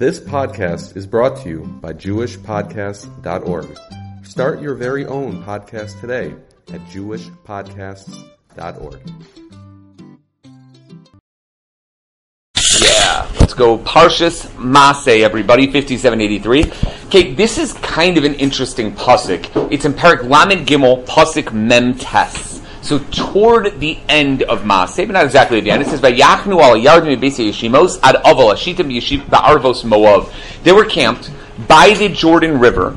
This podcast is brought to you by JewishPodcasts.org. Start your very own podcast today at JewishPodcasts.org. Yeah, let's go. Parshas Masai, everybody, 5783. Okay, this is kind of an interesting pasuk. It's in Parak Lamed Gimel, pasuk Mem Tes. So toward the end of Masai, but not exactly at the end, it says, "Vayachnu al yardim yeshimos ad aval ashitim yeshiv ba'arvos moav." They were camped by the Jordan River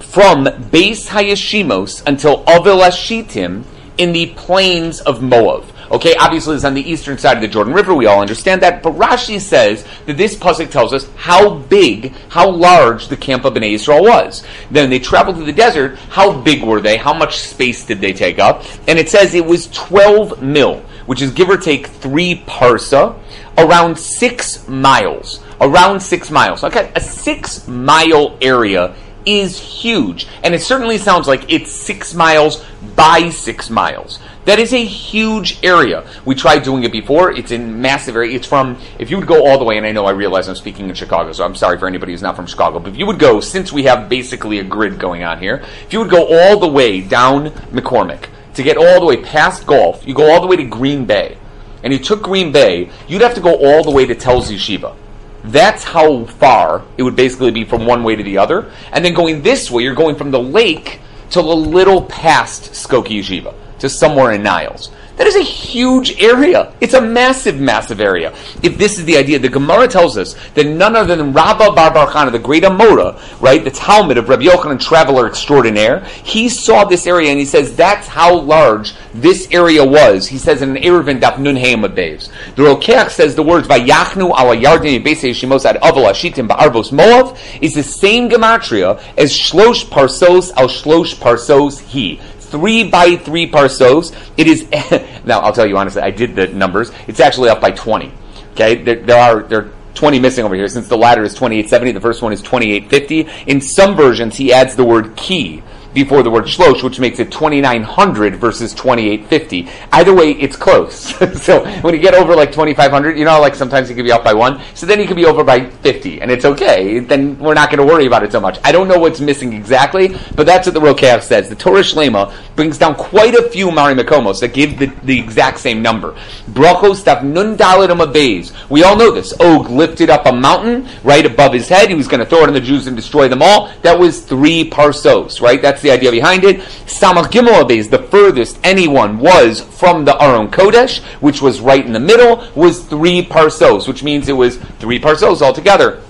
from Beis Hayashimos until Aval Ashitim in the plains of Moab. Okay, obviously it's on the eastern side of the Jordan River. We all understand that. But Rashi says that this pasuk tells us how big, how large the camp of Bnei Israel was. Then they traveled through the desert. How big were they? How much space did they take up? And it says it was 12 mil, which is give or take three parsa, around six miles. Around six miles. Okay, a six mile area is huge. And it certainly sounds like it's six miles by six miles. That is a huge area. We tried doing it before. It's in massive area. It's from, if you would go all the way, and I know I realize I'm speaking in Chicago, so I'm sorry for anybody who's not from Chicago, but if you would go, since we have basically a grid going on here, if you would go all the way down McCormick to get all the way past Gulf, you go all the way to Green Bay, and you took Green Bay, you'd have to go all the way to Yeshiva. That's how far it would basically be from one way to the other. And then going this way, you're going from the lake to a little past Skokie Yeshiva, to somewhere in Niles. That is a huge area. It's a massive, massive area. If this is the idea, the Gemara tells us that none other than Rabbah bar bar Chana, the great Amora, right, the Talmud of Rabbi Yochanan, traveler extraordinaire, he saw this area and he says that's how large this area was. He says in an Eruvin Daf Nun Beis. The Rokeach says the words Vayachnu ala Yardim Shimos ad Aval Ashitim ba'Arvos Moav is the same gematria as Shlosh Parsos al Shlosh Parsos he three by three parsos. It is now. I'll tell you honestly, I did the numbers. It's actually up by twenty. Okay, there, there are there. 20 missing over here since the latter is 2870 the first one is 2850 in some versions he adds the word key before the word shlosh, which makes it 2900 versus 2850. Either way, it's close. so when you get over like 2500, you know, like sometimes you can be off by one. So then you can be over by 50, and it's okay. Then we're not going to worry about it so much. I don't know what's missing exactly, but that's what the Rokeach says. The Torah Shlema brings down quite a few Mari Makomos that give the, the exact same number. Brachos Stav Nun Dalit We all know this. Og lifted up a mountain right above his head. He was going to throw it on the Jews and destroy them all. That was three parsos, right? That's the idea behind it. Samach Gimel is the furthest anyone was from the Aron Kodesh, which was right in the middle, was three parsos, which means it was three parsos altogether.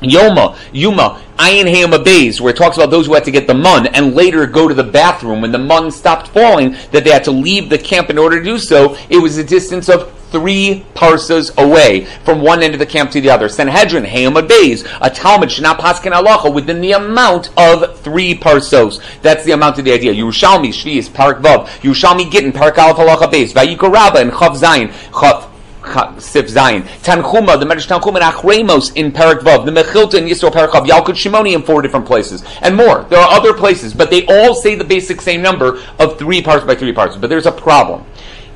Yoma, Yuma, Ayin Hayama Bays, where it talks about those who had to get the mun and later go to the bathroom when the mun stopped falling, that they had to leave the camp in order to do so. It was a distance of three parsas away from one end of the camp to the other. Sanhedrin, Hayamad Bays, a Talmud, Shana Paskin Alacha, within the amount of three parsos. That's the amount of the idea. Yerushalmi, Shvi is Parak Vav. Yerushalmi Gittin, Parak Aleph Halacha Bays. Vayikra Rabba, and Chav Zayin. Chav Sif Zayin. Tanchuma, the Medrash Tanchuma and Achremos in Parak Vav, the Mechilta in Yisrael Parak Yalkut Shimoni in four different places, and more. There are other places, but they all say the basic same number of three parts by three parts. But there's a problem.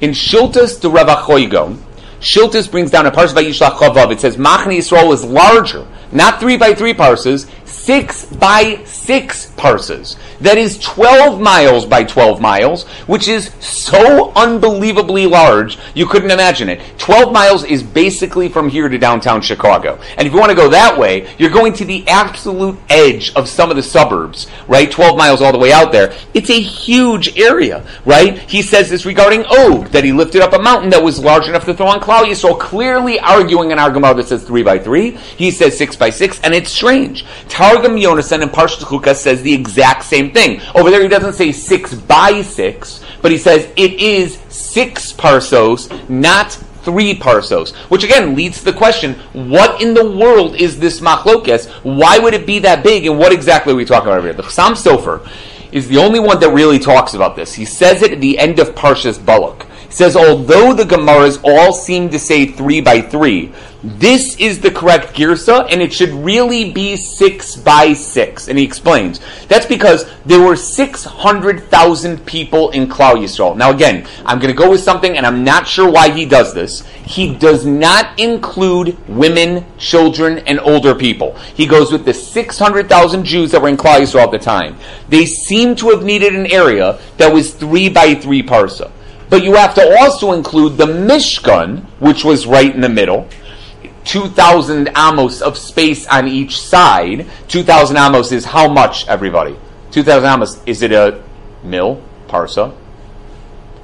In Shiltas to Ravachoigo, Shiltas brings down a parsha by Yishlach Chavav. It says Machni Yisrael is larger, not three by three parses, six by six parses. That is 12 miles by 12 miles, which is so unbelievably large, you couldn't imagine it. 12 miles is basically from here to downtown Chicago. And if you want to go that way, you're going to the absolute edge of some of the suburbs, right? 12 miles all the way out there. It's a huge area, right? He says this regarding Og, that he lifted up a mountain that was large enough to throw on Klal Yisrael, clearly arguing an argument that says 3 by 3. He says 6 by 6, and it's strange. Targum Yonasan in Parshat Chukas says the exact same thing. Over there, he doesn't say six by six, but he says it is six parsos, not three parsos. Which again leads to the question: What in the world is this machlokes? Why would it be that big? And what exactly are we talking about here? The Chassam Sofer is the only one that really talks about this. He says it at the end of Parshas Balak says although the Gemaras all seem to say three by three, this is the correct girsa, and it should really be six by six. And he explains that's because there were six hundred thousand people in Klal Yisrael. Now, again, I'm going to go with something, and I'm not sure why he does this. He does not include women, children, and older people. He goes with the six hundred thousand Jews that were in Klal Yisrael at the time. They seem to have needed an area that was three by three parsa. But you have to also include the Mishkan, which was right in the middle 2,000 amos of space on each side. 2,000 amos is how much, everybody? 2,000 amos, is it a mil, parsa?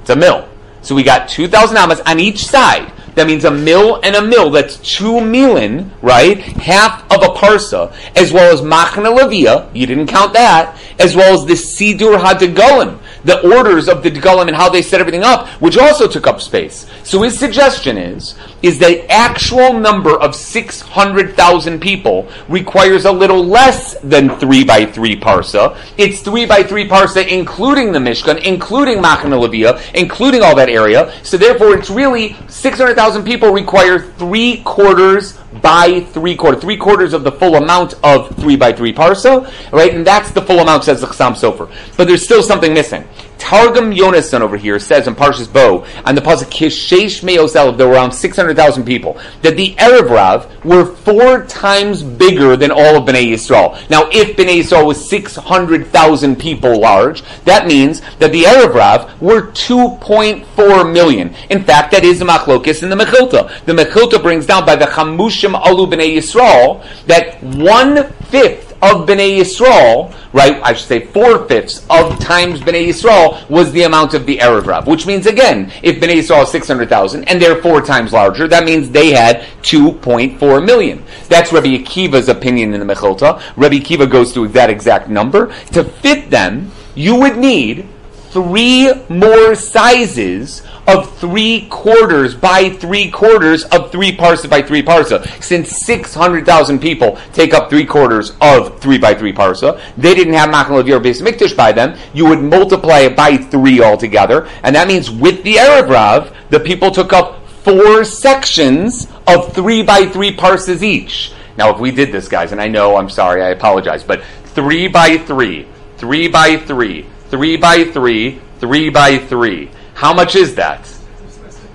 It's a mil. So we got 2,000 amos on each side. That means a mil and a mil. That's two milin, right? Half of a parsa, as well as machna levia. You didn't count that, as well as the sidur hadagolim, the orders of the degolim and how they set everything up, which also took up space. So his suggestion is is the actual number of 600,000 people requires a little less than 3 by 3 parsa. It's 3 by 3 parsa including the Mishkan, including Machana Levia, including all that area. So therefore it's really 600,000 people require 3 quarters by 3 quarters. 3 quarters of the full amount of 3 by 3 parsa, right? And that's the full amount, says the Chassam Sofer. But there's still something missing. Targum Yonason over here says in Parshas Bo, on the pasuk Kishesh Meosel, there were around 600,000 people, that the Erev Rav were four times bigger than all of Bnei Yisrael. Now, if Bnei Yisrael was 600,000 people large, that means that the Erev Rav were 2.4 million. In fact, that is the Machlokis in the Mechilta. The Mechilta brings down by the Chamushim Alu Bnei Yisrael that one fifth of Bnei Yisrael, right? I should say four fifths of times Bnei Yisrael was the amount of the Erev Rav, which means again, if Bnei Yisrael is 600,000 and they're four times larger, that means they had 2.4 million. That's Rabbi Akiva's opinion in the Mechilta. Rabbi Akiva goes to that exact number. To fit them, you would need three more sizes of three quarters by three quarters of three parsa by three parsa. Since 600,000 people take up three quarters of three by three parsa, they didn't have Machal Levir base Mikdash by them, you would multiply it by three altogether, and that means with the Erev Rav, the people took up four sections of three by three parsas each. Now, if we did this, guys, and I know, I'm sorry, I apologize, but three by three, three by three, three by three, three by three. How much is that?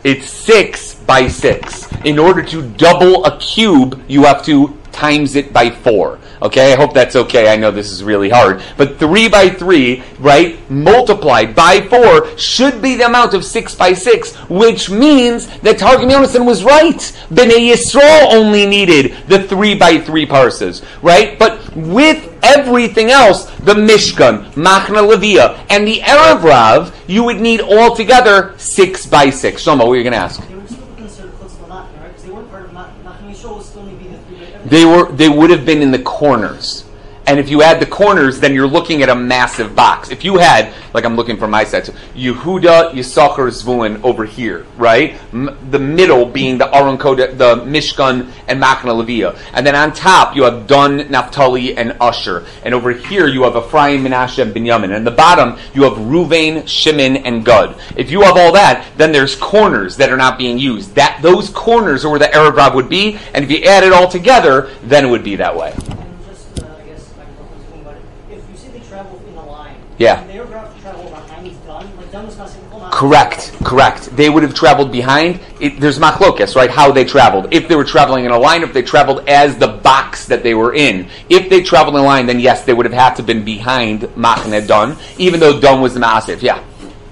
It's six by six. In order to double a cube, you have to times it by four. Okay, I hope that's okay. I know this is really hard. But three by three, right, multiplied by four should be the amount of six by six, which means that Targum Yonason was right. Bnei Yisrael only needed the three by three parses, right? But with everything else, the Mishkan, Machna Levia, and the Erev Rav, you would need altogether six by six. Shlomo, what were you going to ask? They were still considered close to the Machna, right? Because they weren't part of Machna. Machna Yisrael would still only be the three by everything. They were they would have been in the corners. And if you add the corners, then you're looking at a massive box. If you had, like I'm looking for my side, Yehuda, Yisachar, Zvulun over here, right? M- the middle being the Aron Kodesh, the Mishkan, and Machna Levia. And then on top, you have Dun, Naphtali, and Usher. And over here, you have Ephraim, Menashe, and Binyamin. And the bottom, you have Ruvain, Shimon, and Gad. If you have all that, then there's corners that are not being used. That Those corners are where the Rav would be, and if you add it all together, then it would be that way. On. Correct, correct. They would have traveled behind. It, there's machlokas, right? How they traveled. If they were traveling in a line, if they traveled as the box that they were in. If they traveled in a line, then yes, they would have had to been behind Machne Don, even though Don was the Maasif. Yeah.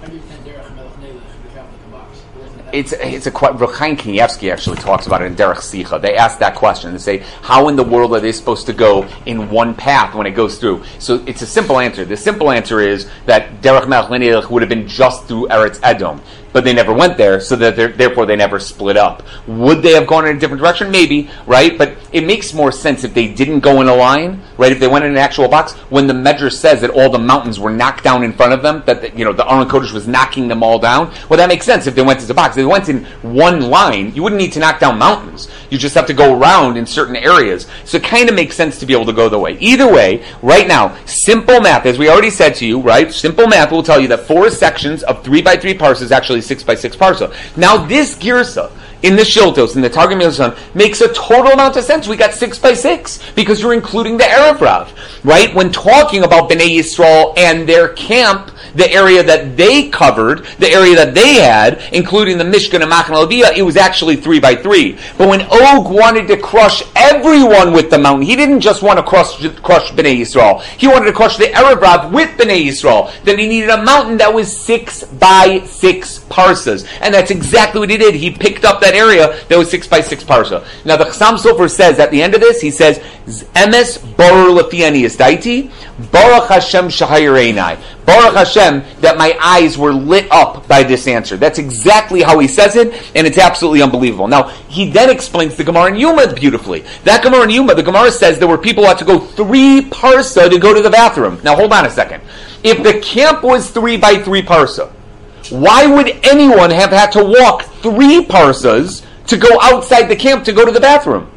How do you think Derech Melech Nelech should travel the box? Wasn't that- It's it's a Chaim Kanievsky actually talks about it in Derech Sicha. They ask that question. They say, how in the world are they supposed to go in one path when it goes through? So it's a simple answer. The simple answer is that Derech Nelech would have been just through Eretz Edom. But they never went there, so that therefore they never split up. Would they have gone in a different direction? Maybe, right? But it makes more sense if they didn't go in a line, right? If they went in an actual box, when the Medrash says that all the mountains were knocked down in front of them, that the, you know the Aron Kodesh was knocking them all down. Well, that makes sense if they went as a box. If they went in one line, you wouldn't need to knock down mountains. You just have to go around in certain areas. So it kind of makes sense to be able to go the way. Either way, right now, simple math, as we already said to you, right? Simple math will tell you that four sections of three by three parsa is actually six by six parsa. Now this girsa, in the Shiltos, in the Targum Yonasan, makes a total amount of sense. We got six by six because you're including the Erev Rav, right? When talking about Bnei Yisrael and their camp, the area that they covered, the area that they had, including the Mishkan and Leviah, it was actually three by three. But when Og wanted to crush everyone with the mountain, he didn't just want to crush, crush Bnei Yisrael. He wanted to crush the Erev with Bnei Yisrael. Then he needed a mountain that was six by six parsas. And that's exactly what he did. He picked up that area that was six by six parsa. Now the Chassam Sofer says at the end of this, he says, Emes Baruch Hashem Shahayireinai. Baruch Hashem that my eyes were lit up by this answer. That's exactly how he says it, and it's absolutely unbelievable. Now, he then explains the Gemara in Yuma beautifully. That Gemara in Yuma, the Gemara says there were people who had to go three parsa to go to the bathroom. Now, hold on a second. If the camp was three by three parsa, why would anyone have had to walk three parsas to go outside the camp to go to the bathroom?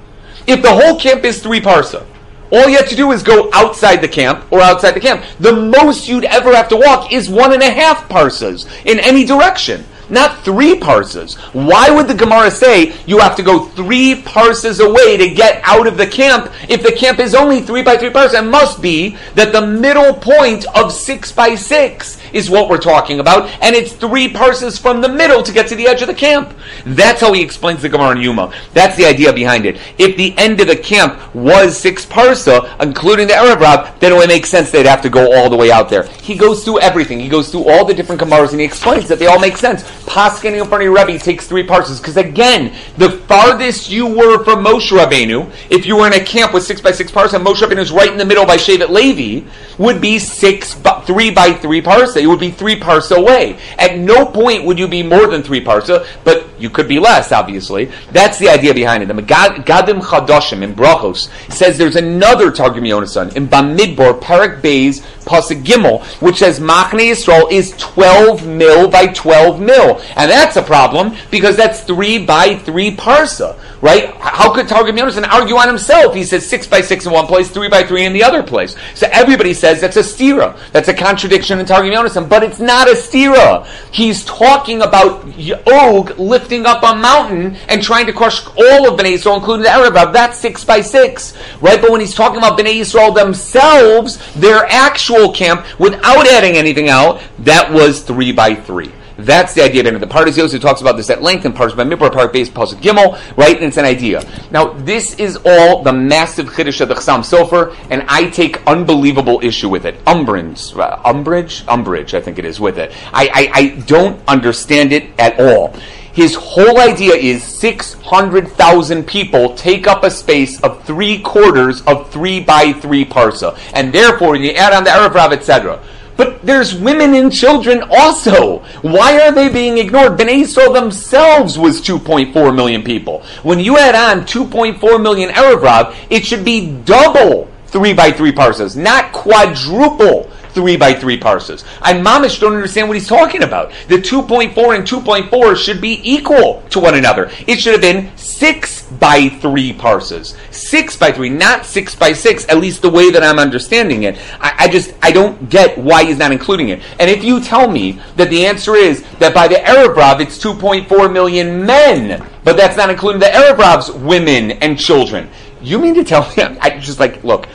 If the whole camp is three parsa, all you have to do is go outside the camp or outside the camp. The most you'd ever have to walk is one and a half parsas in any direction not three parses. Why would the Gemara say you have to go three parses away to get out of the camp if the camp is only three by three parses? It must be that the middle point of six by six is what we're talking about, and it's three parses from the middle to get to the edge of the camp. That's how he explains the Gemara in Yuma. That's the idea behind it. If the end of the camp was six parsa, including the Erev Rav, then it would make sense they'd have to go all the way out there. He goes through everything. He goes through all the different Gemaras and he explains that they all make sense. Paskening in front of your Rebbe takes three parsas. Because again, the farthest you were from Moshe Rabbeinu, if you were in a camp with six by six parsa, Moshe Rabbeinu is right in the middle by Shevet Levi, would be six, three by three parsa. It would be three parsa away. At no point would you be more than three parsa, but you could be less, obviously. That's the idea behind it. The Gadim Chadoshim in Brachos says there's another Targum Yonasan in Bamidbar, Parak Bays, Pasuk Gimel, which says Machne Yisrael is 12 mil by 12 mil. And that's a problem because that's 3 by 3 parsa, right? How could Targum Yonasan argue on himself? He says 6 by 6 in one place, 3 by 3 in the other place. So everybody says that's a stira. That's a contradiction in Targum Yonasan, but it's not a stira. He's talking about Og lifting up a mountain and trying to crush all of Bnei Yisrael, including the Arab. That's 6 by 6, right? But when he's talking about Bnei Yisrael themselves, their actual camp without adding anything out, that was three by three. That's the idea it. The Pardes Yosef talks about this at length in Pardes by Mipra, Park Base, Pasuk Gimel, right? And it's an idea. Now, this is all the massive Chiddush of the Chassam Sofer, and I take unbelievable issue with it. Umbrage, uh, umbrage, umbrage, I think it is with it. I, I, I don't understand it at all. His whole idea is 600,000 people take up a space of three quarters of three by three parsa. And therefore, when you add on the Erev etc. But there's women and children also. Why are they being ignored? Bnei Yisrael themselves was 2.4 million people. When you add on 2.4 million Erev it should be double three by three parsas, not quadruple three by three parses. I mamish don't understand what he's talking about. The 2.4 and 2.4 should be equal to one another. It should have been six by three parses. Six by three, not six by six, at least the way that I'm understanding it. I, I just, I don't get why he's not including it. And if you tell me that the answer is that by the Erev Rav, it's 2.4 million men, but that's not including the Erev Rav's women and children. You mean to tell me? I just like, look,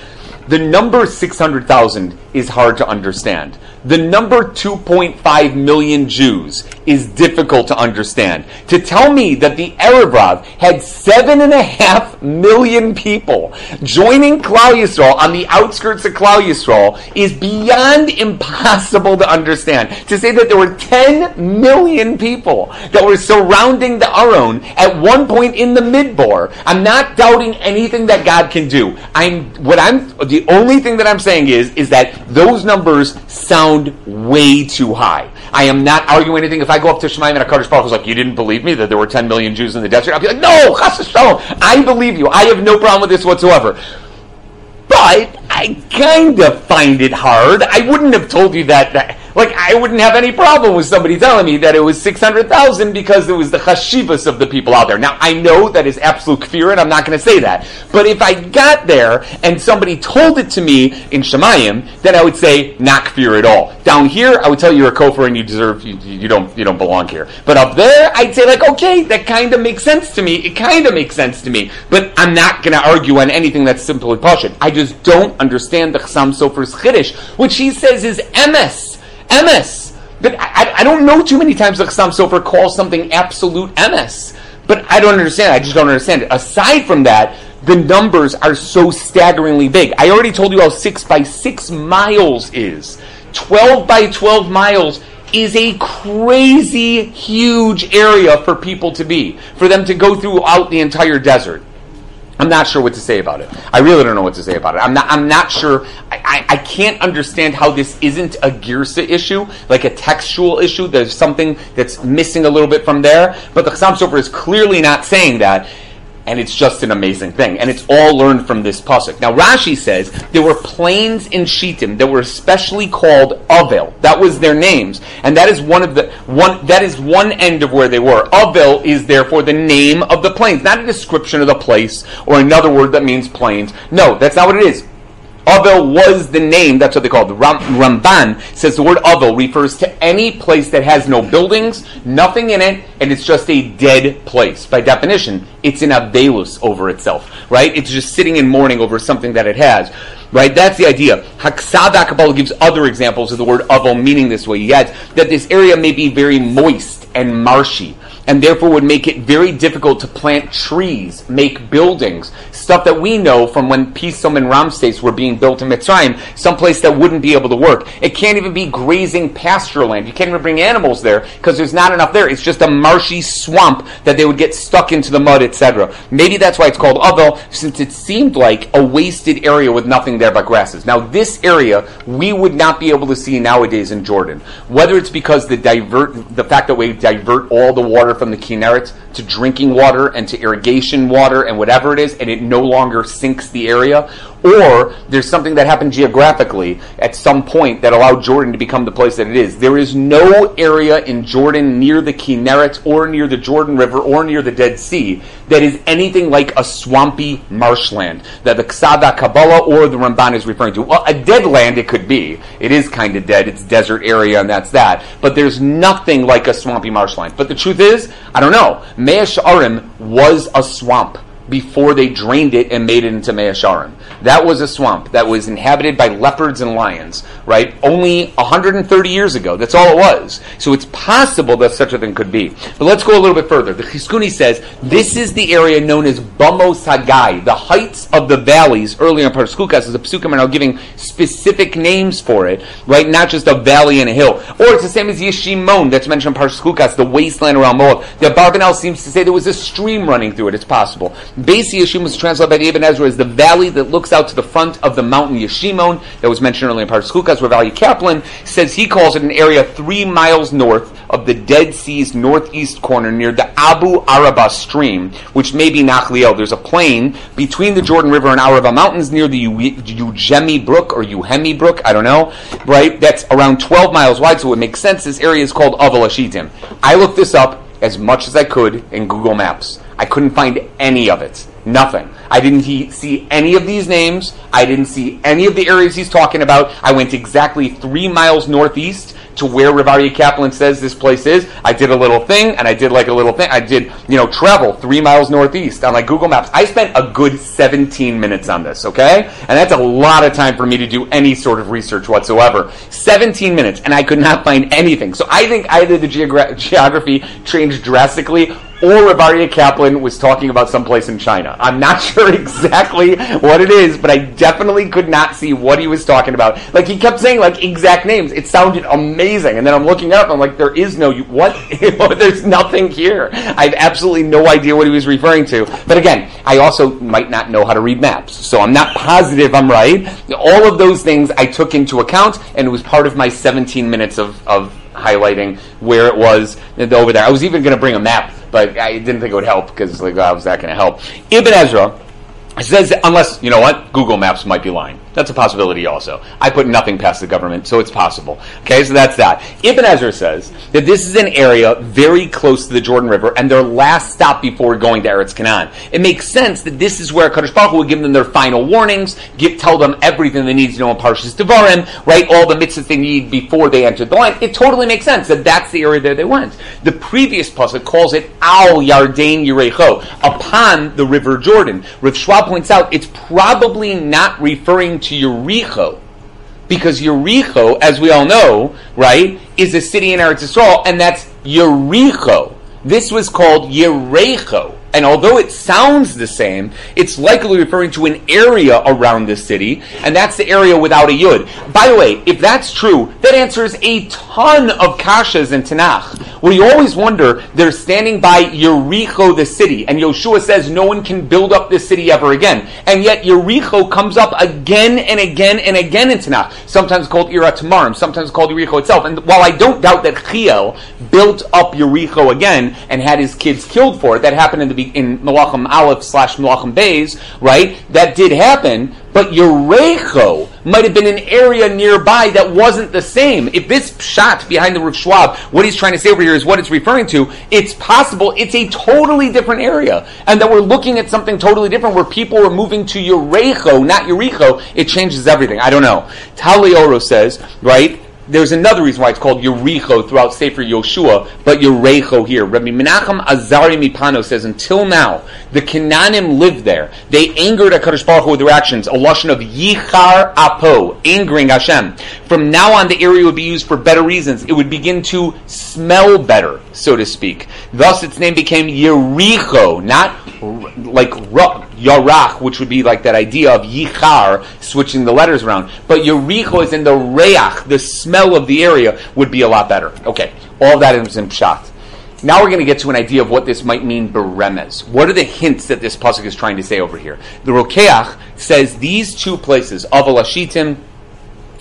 the number 600,000 is hard to understand. The number 2.5 million Jews is difficult to understand. To tell me that the Erev had seven and a half million people joining Klal Yisrael on the outskirts of Klal Yisrael is beyond impossible to understand. To say that there were 10 million people that were surrounding the Aron at one point in the Midbar, I'm not doubting anything that God can do. I'm what I'm the only thing that I'm saying is is that those numbers sound way too high. I am not arguing anything. If I go up to Shemaim and a Kaddish Baruch was like, you didn't believe me that there were 10 million Jews in the desert, I'll be like, no, chas I believe you. I have no problem with this whatsoever. But I kind of find it hard. I wouldn't have told you that, that Like I wouldn't have any problem with somebody telling me that it was six hundred thousand because it was the chashivas of the people out there. Now I know that is absolute kfir, and I'm not going to say that. But if I got there and somebody told it to me in Shemayim, then I would say not kfir at all. Down here, I would tell you you're a kofar and you deserve you, you don't you don't belong here. But up there, I'd say like okay, that kind of makes sense to me. It kind of makes sense to me. But I'm not going to argue on anything that's simply pashut. I just don't understand the Chassam Sofer's chiddush, which he says is emes, emes. But I, I don't know too many times the Chassam Sofer calls something absolute MS. But I don't understand. I just don't understand it. Aside from that, the numbers are so staggeringly big. I already told you how six by six miles is. Twelve by twelve miles is a crazy huge area for people to be, for them to go throughout the entire desert. I'm not sure what to say about it. I really don't know what to say about it. I'm not. I'm not sure. I, I, I can't understand how this isn't a Girsa issue, like a textual issue. There's something that's missing a little bit from there. But the Chassam Sofer is clearly not saying that and it's just an amazing thing. And it's all learned from this pasuk. Now Rashi says there were plains in Shittim that were especially called Avel. That was their names, and that is one of the one. That is one end of where they were. Avel is therefore the name of the plains, not a description of the place or another word that means plains. No, that's not what it is. Avel was the name, that's what they call it. Ram, Ramban says the word Avel refers to any place that has no buildings, nothing in it, and it's just a dead place. By definition, it's an Avelus over itself, right? It's just sitting in mourning over something that it has. Right, that's the idea. Haksada Kabbalah gives other examples of the word avel meaning this way. He adds that this area may be very moist and marshy and therefore would make it very difficult to plant trees, make buildings, stuff that we know from when Pisom and Ramses were being built in Mitzrayim, someplace that wouldn't be able to work. It can't even be grazing pasture land. You can't even bring animals there because there's not enough there. It's just a marshy swamp that they would get stuck into the mud, etc. Maybe that's why it's called Avel, since it seemed like a wasted area with nothing there but grasses. Now, this area we would not be able to see nowadays in Jordan. Whether it's because the divert, the fact that we divert all the water from the Kinneret to drinking water and to irrigation water and whatever it is, and it no longer sinks the area, or there's something that happened geographically at some point that allowed Jordan to become the place that it is. There is no area in Jordan near the Kinneret or near the Jordan River or near the Dead Sea that is anything like a swampy marshland that the Ksada Kabbalah or the Ramban is referring to. Well, a dead land it could be. It is kind of dead. It's desert area and that's that. But there's nothing like a swampy marshland. But the truth is, I don't know. Mea Sha'arim was a swamp before they drained it and made it into Mea. That was a swamp that was inhabited by leopards and lions, right? Only 130 years ago. That's all it was. So it's possible that such a thing could be. But let's go a little bit further. The Chizkuni says this is the area known as Bamos Hagai, the heights of the valleys. Earlier in Paraskukas, as the Psukim are now giving specific names for it, right? Not just a valley and a hill. Or it's the same as Yeshimon that's mentioned in Paraskukas, the wasteland around Moab. The Barbanel seems to say there was a stream running through it. It's possible. Beis Yeshimon was translated by the Ibn Ezra as the valley that looks out to the front of the mountain Yeshimon that was mentioned earlier in Parshas Chukas, where Valley Kaplan says he calls it an area three miles north of the Dead Sea's northeast corner near the Abu Araba stream, which may be Nachliel. There's a plain between the Jordan River and Araba Mountains near the Ujemi Brook or Uhemi Brook, I don't know, right? That's around 12 miles wide, so it makes sense. This area is called Aval Ashitim. I looked this up as much as I could in Google Maps. I couldn't find any of it. Nothing. I didn't he- see any of these names. I didn't see any of the areas he's talking about. I went exactly three miles northeast to where Rivaria Kaplan says this place is. I did a little thing, and I did like a little thing. I did, you know, travel three miles northeast on like Google Maps. I spent a good 17 minutes on this, okay? And that's a lot of time for me to do any sort of research whatsoever. 17 minutes, and I could not find anything. So I think either the geogra- geography changed drastically or Rivaria Kaplan was talking about someplace in China. I'm not sure exactly what it is, but I definitely could not see what he was talking about. Like he kept saying like exact names. It sounded amazing, and then I'm looking up. I'm like, there is no what? There's nothing here. I have absolutely no idea what he was referring to. But again, I also might not know how to read maps, so I'm not positive I'm right. All of those things I took into account, and it was part of my 17 minutes of, of highlighting where it was over there. I was even going to bring a map, but I didn't think it would help because like, how was that going to help? Ibn Ezra says, unless you know what, Google Maps might be lying. That's a possibility also. I put nothing past the government, so it's possible. Okay, so that's that. Ibn Ezra says that this is an area very close to the Jordan River and their last stop before going to Eretz Canaan. It makes sense that this is where Kadosh Baruch Hu would give them their final warnings, give, tell them everything they need to know in Parshas Devarim, right? All the mitzvahs they need before they enter the land. It totally makes sense that that's the area that they went. The previous pasuk calls it Al Yardain Yerecho, upon the River Jordan. Rav Schwab points out it's probably not referring to Yericho because Yericho, as we all know, right, is a city in Eretz Yisrael, and that's Yericho. This was called Yerecho. And although it sounds the same, it's likely referring to an area around the city, and that's the area without a yud. By the way, if that's true, that answers a ton of kashas in Tanakh. Where you always wonder, they're standing by Yericho, the city, and Yoshua says no one can build up this city ever again. And yet Yericho comes up again and again and again in Tanakh. Sometimes called Irat Tamarim, sometimes called Yericho itself. And while I don't doubt that Chiel built up Yericho again and had his kids killed for it, that happened in the in Malachim Aleph slash Malachim Bays, right? That did happen, but Yerecho might have been an area nearby that wasn't the same. If this shot behind the Rav Schwab, what he's trying to say over here is what it's referring to, it's possible it's a totally different area. And that we're looking at something totally different where people were moving to Yerecho, not Yericho. It changes everything. I don't know. Talioro says, right? There's another reason why it's called Yericho throughout Sefer Yoshua, but Yerecho here. Rabbi Menachem Azari Mipano says, until now, the Canaanim lived there. They angered HaKadosh Baruch Hu with their actions, a lashon of Yichar Apo, angering Hashem. From now on, the area would be used for better reasons. It would begin to smell better, so to speak. Thus, its name became Yericho, not like Yarach, which would be like that idea of Yichar, switching the letters around. But Yericho is in the Reach, the smell of the area would be a lot better. Okay, all that is in Pshat. Now we're going to get to an idea of what this might mean beremes. What are the hints that this pasuk is trying to say over here? The Rokeach says these two places, Aval Ashitim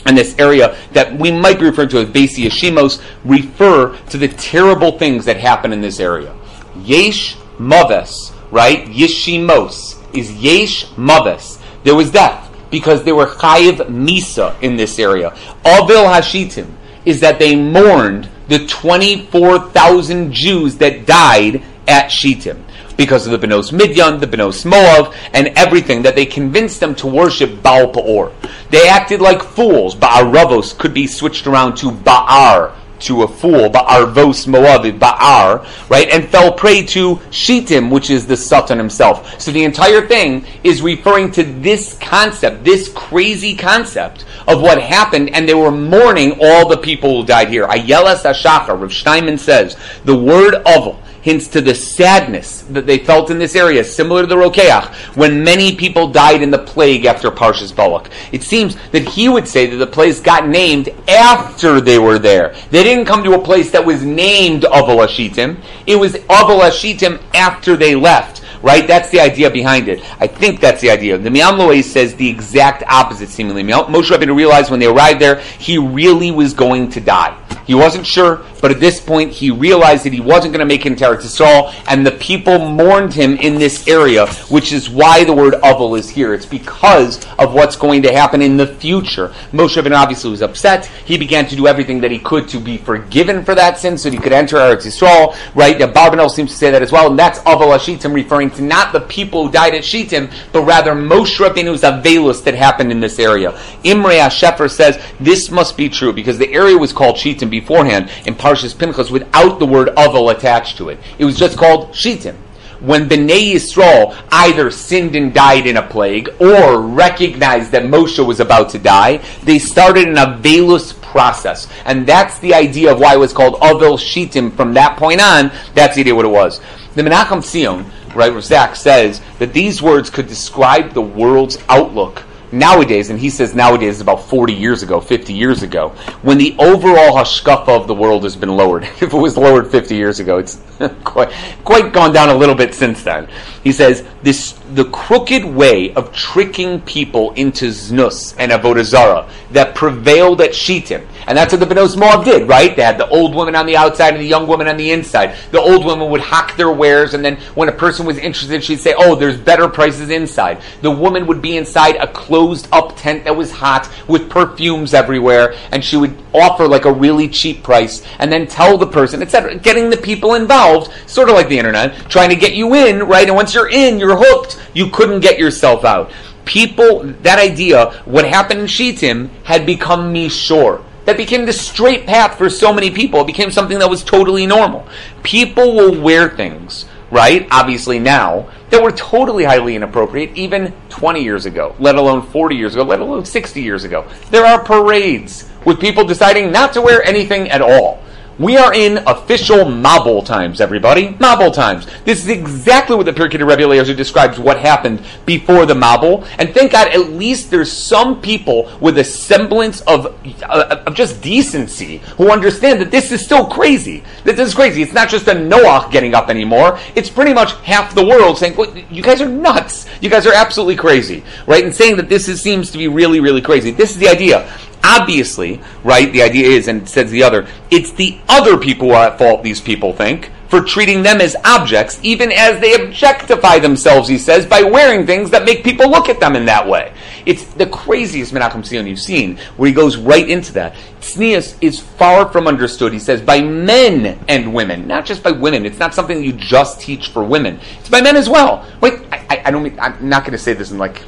and this area that we might be referring to as Basi Yeshimos, refer to the terrible things that happen in this area. Yesh Maves, right? Yeshimos is Yesh Maves. There was death because there were Chayiv Misa in this area. Avil Hashitim is that they mourned the 24,000 Jews that died at Shittim because of the Benos Midyan, the Benos Moav, and everything that they convinced them to worship Baal Peor. They acted like fools. Ba'aravos could be switched around to Ba'ar, to a fool, Ba'arvos Moav, Ba'ar, right, and fell prey to Shittim, which is the Satan himself. So the entire thing is referring to this concept, this crazy concept of what happened, and they were mourning all the people who died here. Ayelas Ashachar, Rav Steinman says, the word Oval, hints to the sadness that they felt in this area, similar to the Rokeach, when many people died in the plague after Parshas Balak. It seems that he would say that the place got named after they were there. They didn't come to a place that was named Aval Ashitim. It was Aval Ashitim after they left. Right? That's the idea behind it. I think that's the idea. The Me'am Lo'ez says the exact opposite, seemingly. Moshe Rabbeinu realized when they arrived there, he really was going to die. He wasn't sure, but at this point, he realized that he wasn't going to make it into Eretz Yisrael, and the people mourned him in this area, which is why the word Aval is here. It's because of what's going to happen in the future. Moshe Rabbeinu obviously was upset. He began to do everything that he could to be forgiven for that sin, so that he could enter Eretz Yisrael. Right? Barbanel seems to say that as well, and that's Aval Ashitim, referring to not the people who died at Shittim, but rather Moshe Rabbeinu's Avelus that happened in this area. Imre Ashefer says this must be true because the area was called Shittim beforehand in Parshas Pinchas without the word Aval attached to it. It was just called Shittim. When Bnei Yisrael either sinned and died in a plague or recognized that Moshe was about to die, they started an Avelus process. And that's the idea of why it was called Avel Shittim from that point on. That's the idea what it was. The Menachem Sion, right, Zach says that these words could describe the world's outlook nowadays, and he says nowadays is about 40 years ago, 50 years ago, when the overall hashkafa of the world has been lowered. if it was lowered 50 years ago, it's quite, quite gone down a little bit since then. He says this the crooked way of tricking people into znus and avodah zarah that prevailed at Shittim, and that's what the Benos Moab did, right? They had the old woman on the outside and the young woman on the inside. The old woman would hack their wares, and then when a person was interested, she'd say, "Oh, there's better prices inside." The woman would be inside a closed closed up tent that was hot with perfumes everywhere, and she would offer like a really cheap price and then tell the person, etc. Getting the people involved, sort of like the internet, trying to get you in, right? And once you're in, you're hooked. You couldn't get yourself out. People, that idea, what happened in Shittim had become Mishor that became the straight path for so many people. It became something that was totally normal. People will wear things, right? Obviously now, that were totally highly inappropriate even 20 years ago, let alone 40 years ago, let alone 60 years ago. There are parades with people deciding not to wear anything at all. We are in official Mabul times, everybody. Mabul times. This is exactly what the Pirkei Rebbe Eliezer describes what happened before the Mabul. And thank God, at least there's some people with a semblance of, uh, of just decency who understand that this is still crazy. That this is crazy. It's not just a Noah getting up anymore. It's pretty much half the world saying, well, you guys are nuts. You guys are absolutely crazy. Right? And saying that this is, seems to be really, really crazy. This is the idea. Obviously, right, the idea is, and it says the other, it's the other people who are at fault, these people think, for treating them as objects, even as they objectify themselves, he says, by wearing things that make people look at them in that way. It's the craziest Menachem Sion you've seen, where he goes right into that. Tznius is far from understood, he says, by men and women, not just by women. It's not something you just teach for women. It's by men as well. Wait, I, I, I don't mean, I'm not going to say this in like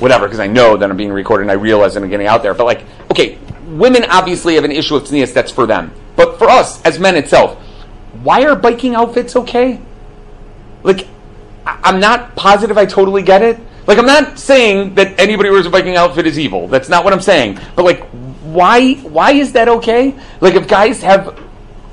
whatever, because I know that I'm being recorded and I realize I'm getting out there. But like, okay, women obviously have an issue with tznius that's for them. But for us, as men itself, why are biking outfits okay? Like, I- I'm not positive I totally get it. Like, I'm not saying that anybody who wears a biking outfit is evil. That's not what I'm saying. But like, why why is that okay? Like, if guys have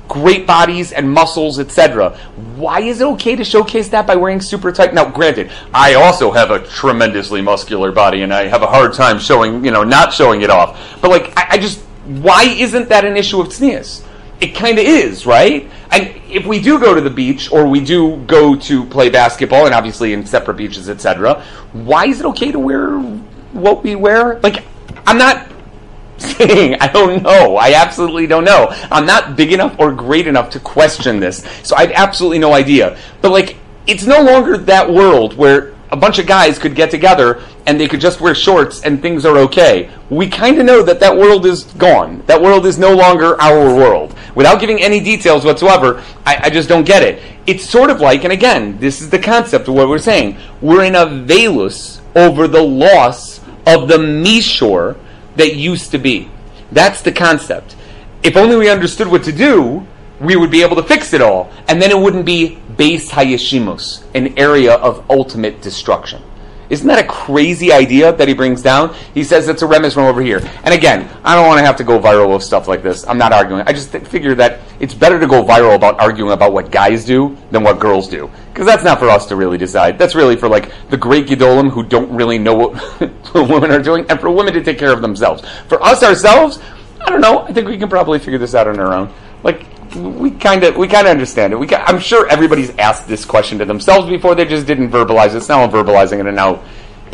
great bodies and muscles, etc. Why is it okay to showcase that by wearing super tight? Now, granted, I also have a tremendously muscular body, and I have a hard time showing, you know, not showing it off. But like, I, I just, why isn't that an issue of tznius? It kind of is, right? And if we do go to the beach, or we do go to play basketball, and obviously in separate beaches, etc., why is it okay to wear what we wear? Like, I'm not saying I don't know. I absolutely don't know. I'm not big enough or great enough to question this. So I have absolutely no idea. But like it's no longer that world where a bunch of guys could get together and they could just wear shorts and things are okay. We kind of know that that world is gone. That world is no longer our world. Without giving any details whatsoever, I, I just don't get it. It's sort of like, and again, this is the concept of what we're saying. We're in a velus over the loss of the mishor that used to be. That's the concept. If only we understood what to do, we would be able to fix it all. And then it wouldn't be base hayashimos, an area of ultimate destruction. Isn't that a crazy idea that he brings down? He says it's a remes from over here. And again, I don't want to have to go viral with stuff like this. I'm not arguing. I just th- figure that it's better to go viral about arguing about what guys do than what girls do. Because that's not for us to really decide. That's really for like the great Gedolim who don't really know what women are doing and for women to take care of themselves. For us ourselves, I don't know. I think we can probably figure this out on our own. Like, we kind of we kind of understand it. We I'm sure everybody's asked this question to themselves before. They just didn't verbalize it. So now I'm verbalizing it, and now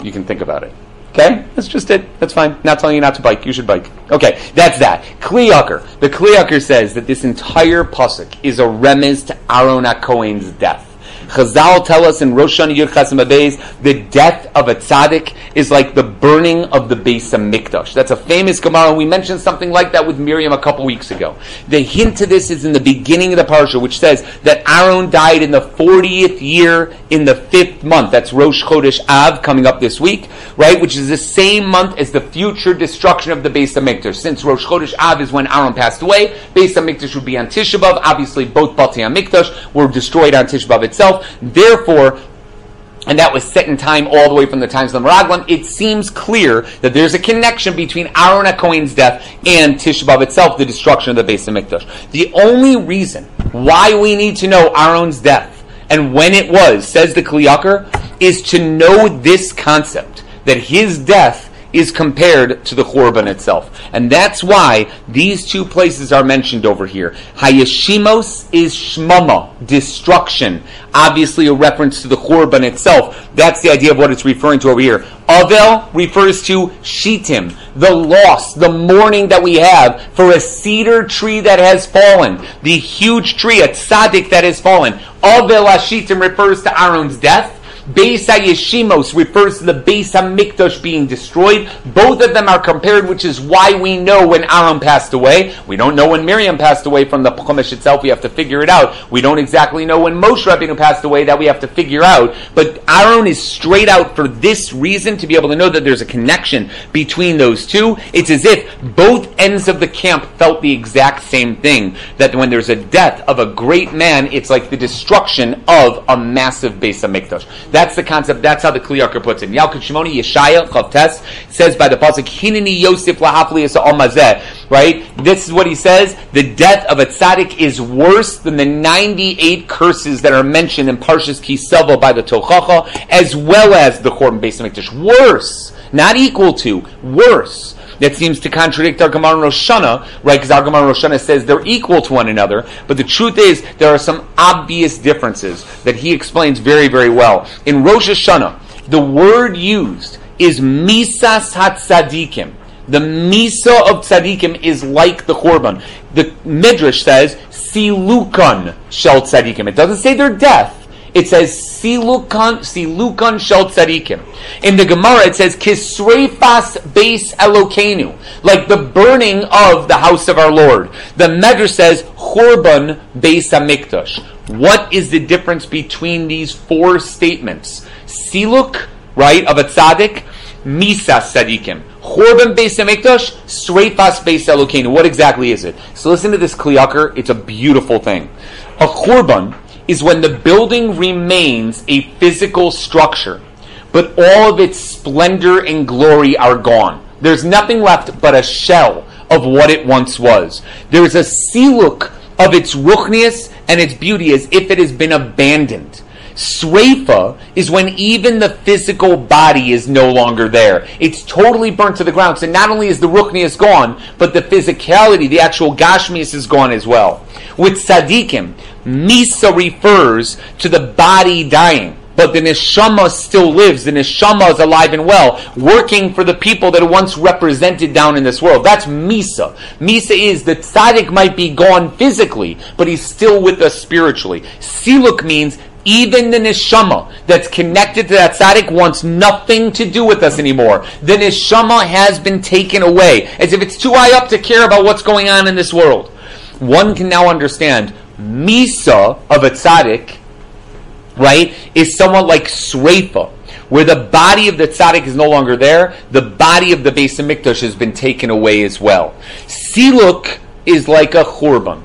you can think about it. Okay, that's just it. That's fine. Not telling you not to bike. You should bike. Okay, that's that. Kli Yakar. The Kli Yakar says that this entire pasuk is a remez to Aaron Cohen's death. Chazal tell us in Rosh Hashanah Yud Chasim Abayz, the death of a tzaddik is like the burning of the Beis Hamikdash. That's a famous Gemara, we mentioned something like that with Miriam a couple weeks ago. The hint to this is in the beginning of the parsha, which says that Aaron died in the 40th year in the fifth month. That's Rosh Chodesh Av coming up this week, right? Which is the same month as the future destruction of the Beis Hamikdash. Since Rosh Chodesh Av is when Aaron passed away, Beis Hamikdash would be on Tisha B'av. Obviously, both Bati Hamikdash were destroyed on Tisha B'av itself. Therefore, and that was set in time all the way from the times of the Meraglim, it seems clear that there's a connection between Aaron Cohen's death and Tishbav itself, the destruction of the Beis Hamikdash. The only reason why we need to know Aaron's death and when it was, says the Kli Yakar, is to know this concept, that his death is compared to the Chorban itself. And that's why these two places are mentioned over here. Hayashimos is Shmama, destruction. Obviously a reference to the Chorban itself. That's the idea of what it's referring to over here. Avel refers to Shitim, the loss, the mourning that we have for a cedar tree that has fallen. The huge tree, a tzaddik that has fallen. Avel Hashitim refers to Aaron's death. Beis HaYeshimos refers to the Beis HaMikdash being destroyed. Both of them are compared, which is why we know when Aaron passed away. We don't know when Miriam passed away from the Chumash itself. We have to figure it out. We don't exactly know when Moshe Rabbeinu passed away. That we have to figure out. But Aaron is straight out for this reason to be able to know that there's a connection between those two. It's as if both ends of the camp felt the exact same thing. That when there's a death of a great man, it's like the destruction of a massive Beis HaMikdash. That's the concept. That's how the Kli Yakar puts it. Yalkut Shimoni Yeshaya Chavtes says by the pasuk Hineni Yosef Lahafli Amazeh. Right. This is what he says. The death of a tzaddik is worse than the 98 curses that are mentioned in Parshas Kisava by the Tochacha, as well as the Chorban Beis HaMikdash. Worse, not equal to, worse that seems to contradict our Gemara Rosh Hashanah, right? Because our Gemara Rosh Hashanah says they're equal to one another. But the truth is, there are some obvious differences that he explains very, very well. In Rosh Hashanah, the word used is Misas Hatzadikim. The Misa of Tzadikim is like the Korban. The Midrash says, Silukan Shel Tzadikim. It doesn't say their death. It says silukan silukan shel tzadikim. In the Gemara, it says kisreifas beis elokenu, like the burning of the house of our Lord. The Medrash says churban beis hamikdash. What is the difference between these four statements? Siluk, right, of a tzaddik, misa tzadikim. Churban beis hamikdash, sreifas beis elokenu. What exactly is it? So listen to this Kli Yakar. It's a beautiful thing. A churban is when the building remains a physical structure, but all of its splendor and glory are gone. There's nothing left but a shell of what it once was. There's a siluk of its ruchnius and its beauty as if it has been abandoned. Sreifa is when even the physical body is no longer there. It's totally burnt to the ground. So not only is the ruchnius gone, but the physicality, the actual gashmius is gone as well. With tzaddikim, misa refers to the body dying. But the neshama still lives. The neshama is alive and well, working for the people that once represented down in this world. That's misa. Misa is the tzaddik might be gone physically, but he's still with us spiritually. Siluk means even the neshama that's connected to that tzaddik wants nothing to do with us anymore. The neshama has been taken away, as if it's too high up to care about what's going on in this world. One can now understand misa of a tzaddik, right, is somewhat like sreifa, where the body of the tzaddik is no longer there, the body of the Beis Hamikdash has been taken away as well. Siluk is like a churban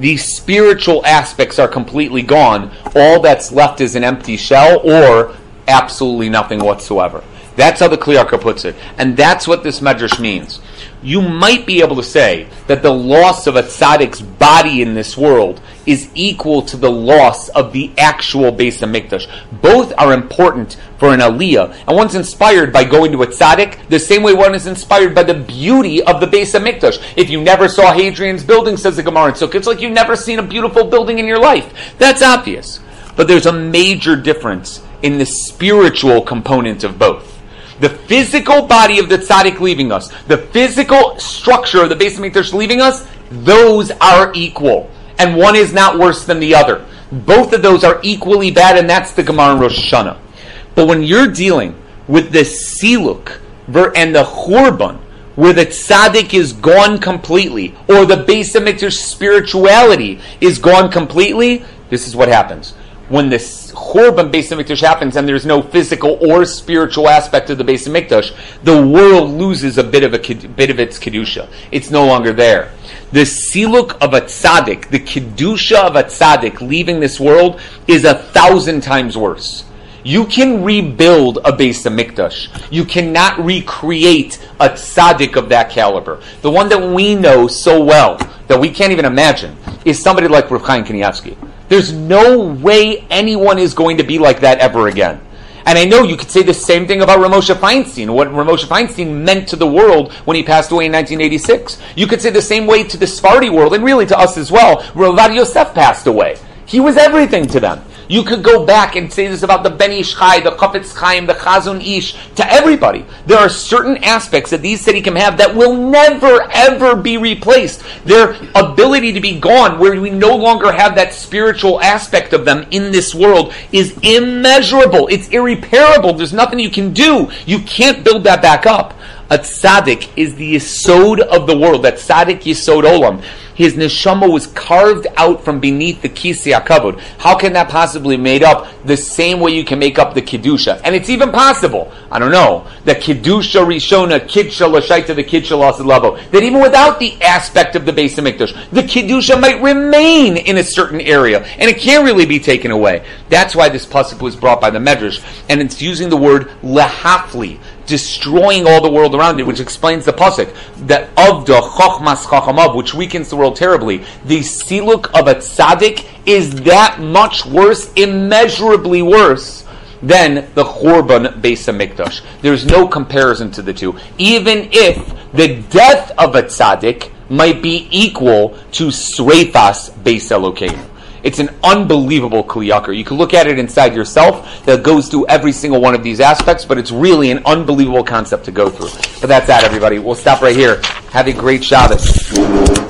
the spiritual aspects are completely gone. All that's left is an empty shell or absolutely nothing whatsoever. That's how the Kli puts it. And that's what this medrash means. You might be able to say that the loss of a tzaddik's body in this world is equal to the loss of the actual Beis Hamikdash. Both are important for an aliyah, and one's inspired by going to a tzaddik the same way one is inspired by the beauty of the Beis Hamikdash. If you never saw Hadrian's building, says the Gemara in it's like you've never seen a beautiful building in your life. That's obvious. But there's a major difference in the spiritual component of both the physical body of the tzaddik leaving us, the physical structure of the Beis Hamikdash leaving us, those are equal. And one is not worse than the other. Both of those are equally bad, and that's the Gemara Rosh Hashanah. But when you're dealing with the siluk and the churban, where the tzaddik is gone completely, or the Beis Hamikdash spirituality is gone completely, this is what happens when this Churban Beis Hamikdash happens and there's no physical or spiritual aspect of the Beis Hamikdash, the world loses a bit of a bit of its kedusha. It's no longer there. The siluk of a tzaddik, the kedusha of a tzaddik leaving this world, is a thousand times worse. You can rebuild a Beis Hamikdash. You cannot recreate a tzaddik of that caliber. The one that we know so well that we can't even imagine is somebody like Rav Chaim Kanievsky. There's no way anyone is going to be like that ever again. And I know you could say the same thing about Rav Moshe Feinstein, what Rav Moshe Feinstein meant to the world when he passed away in 1986. You could say the same way to the Sephardi world, and really to us as well. Rav Ovadia Yosef passed away. He was everything to them. You could go back and say this about the Ben Ish the Chafetz Chaim, the Chazon Ish, to everybody. There are certain aspects that these can have that will never, ever be replaced. Their ability to be gone, where we no longer have that spiritual aspect of them in this world, is immeasurable. It's irreparable. There's nothing you can do. You can't build that back up. A tzaddik is the yisod of the world. That tzaddik yisod olam. His neshama was carved out from beneath the kisei hakavod. How can that possibly be made up the same way you can make up the kedusha? And it's even possible. I don't know the kedusha rishona kidsha lashaita the kidsha lavo. That even without the aspect of the Beis Hamikdash, the kedusha might remain in a certain area, and it can't really be taken away. That's why this pasuk was brought by the medrash, and it's using the word lehafli destroying all the world around it, which explains the pasuk that of the chokhmas chachamav, which weakens the world terribly. The siluk of a tzaddik is that much worse, immeasurably worse than the Churban Beis Hamikdash. There's no comparison to the two. Even if the death of a tzaddik might be equal to Sreifas Beis Elokeinu. It's an unbelievable Kli Yakar. You can look at it inside yourself that goes through every single one of these aspects, but it's really an unbelievable concept to go through. But that's that, everybody. We'll stop right here. Have a great Shabbos.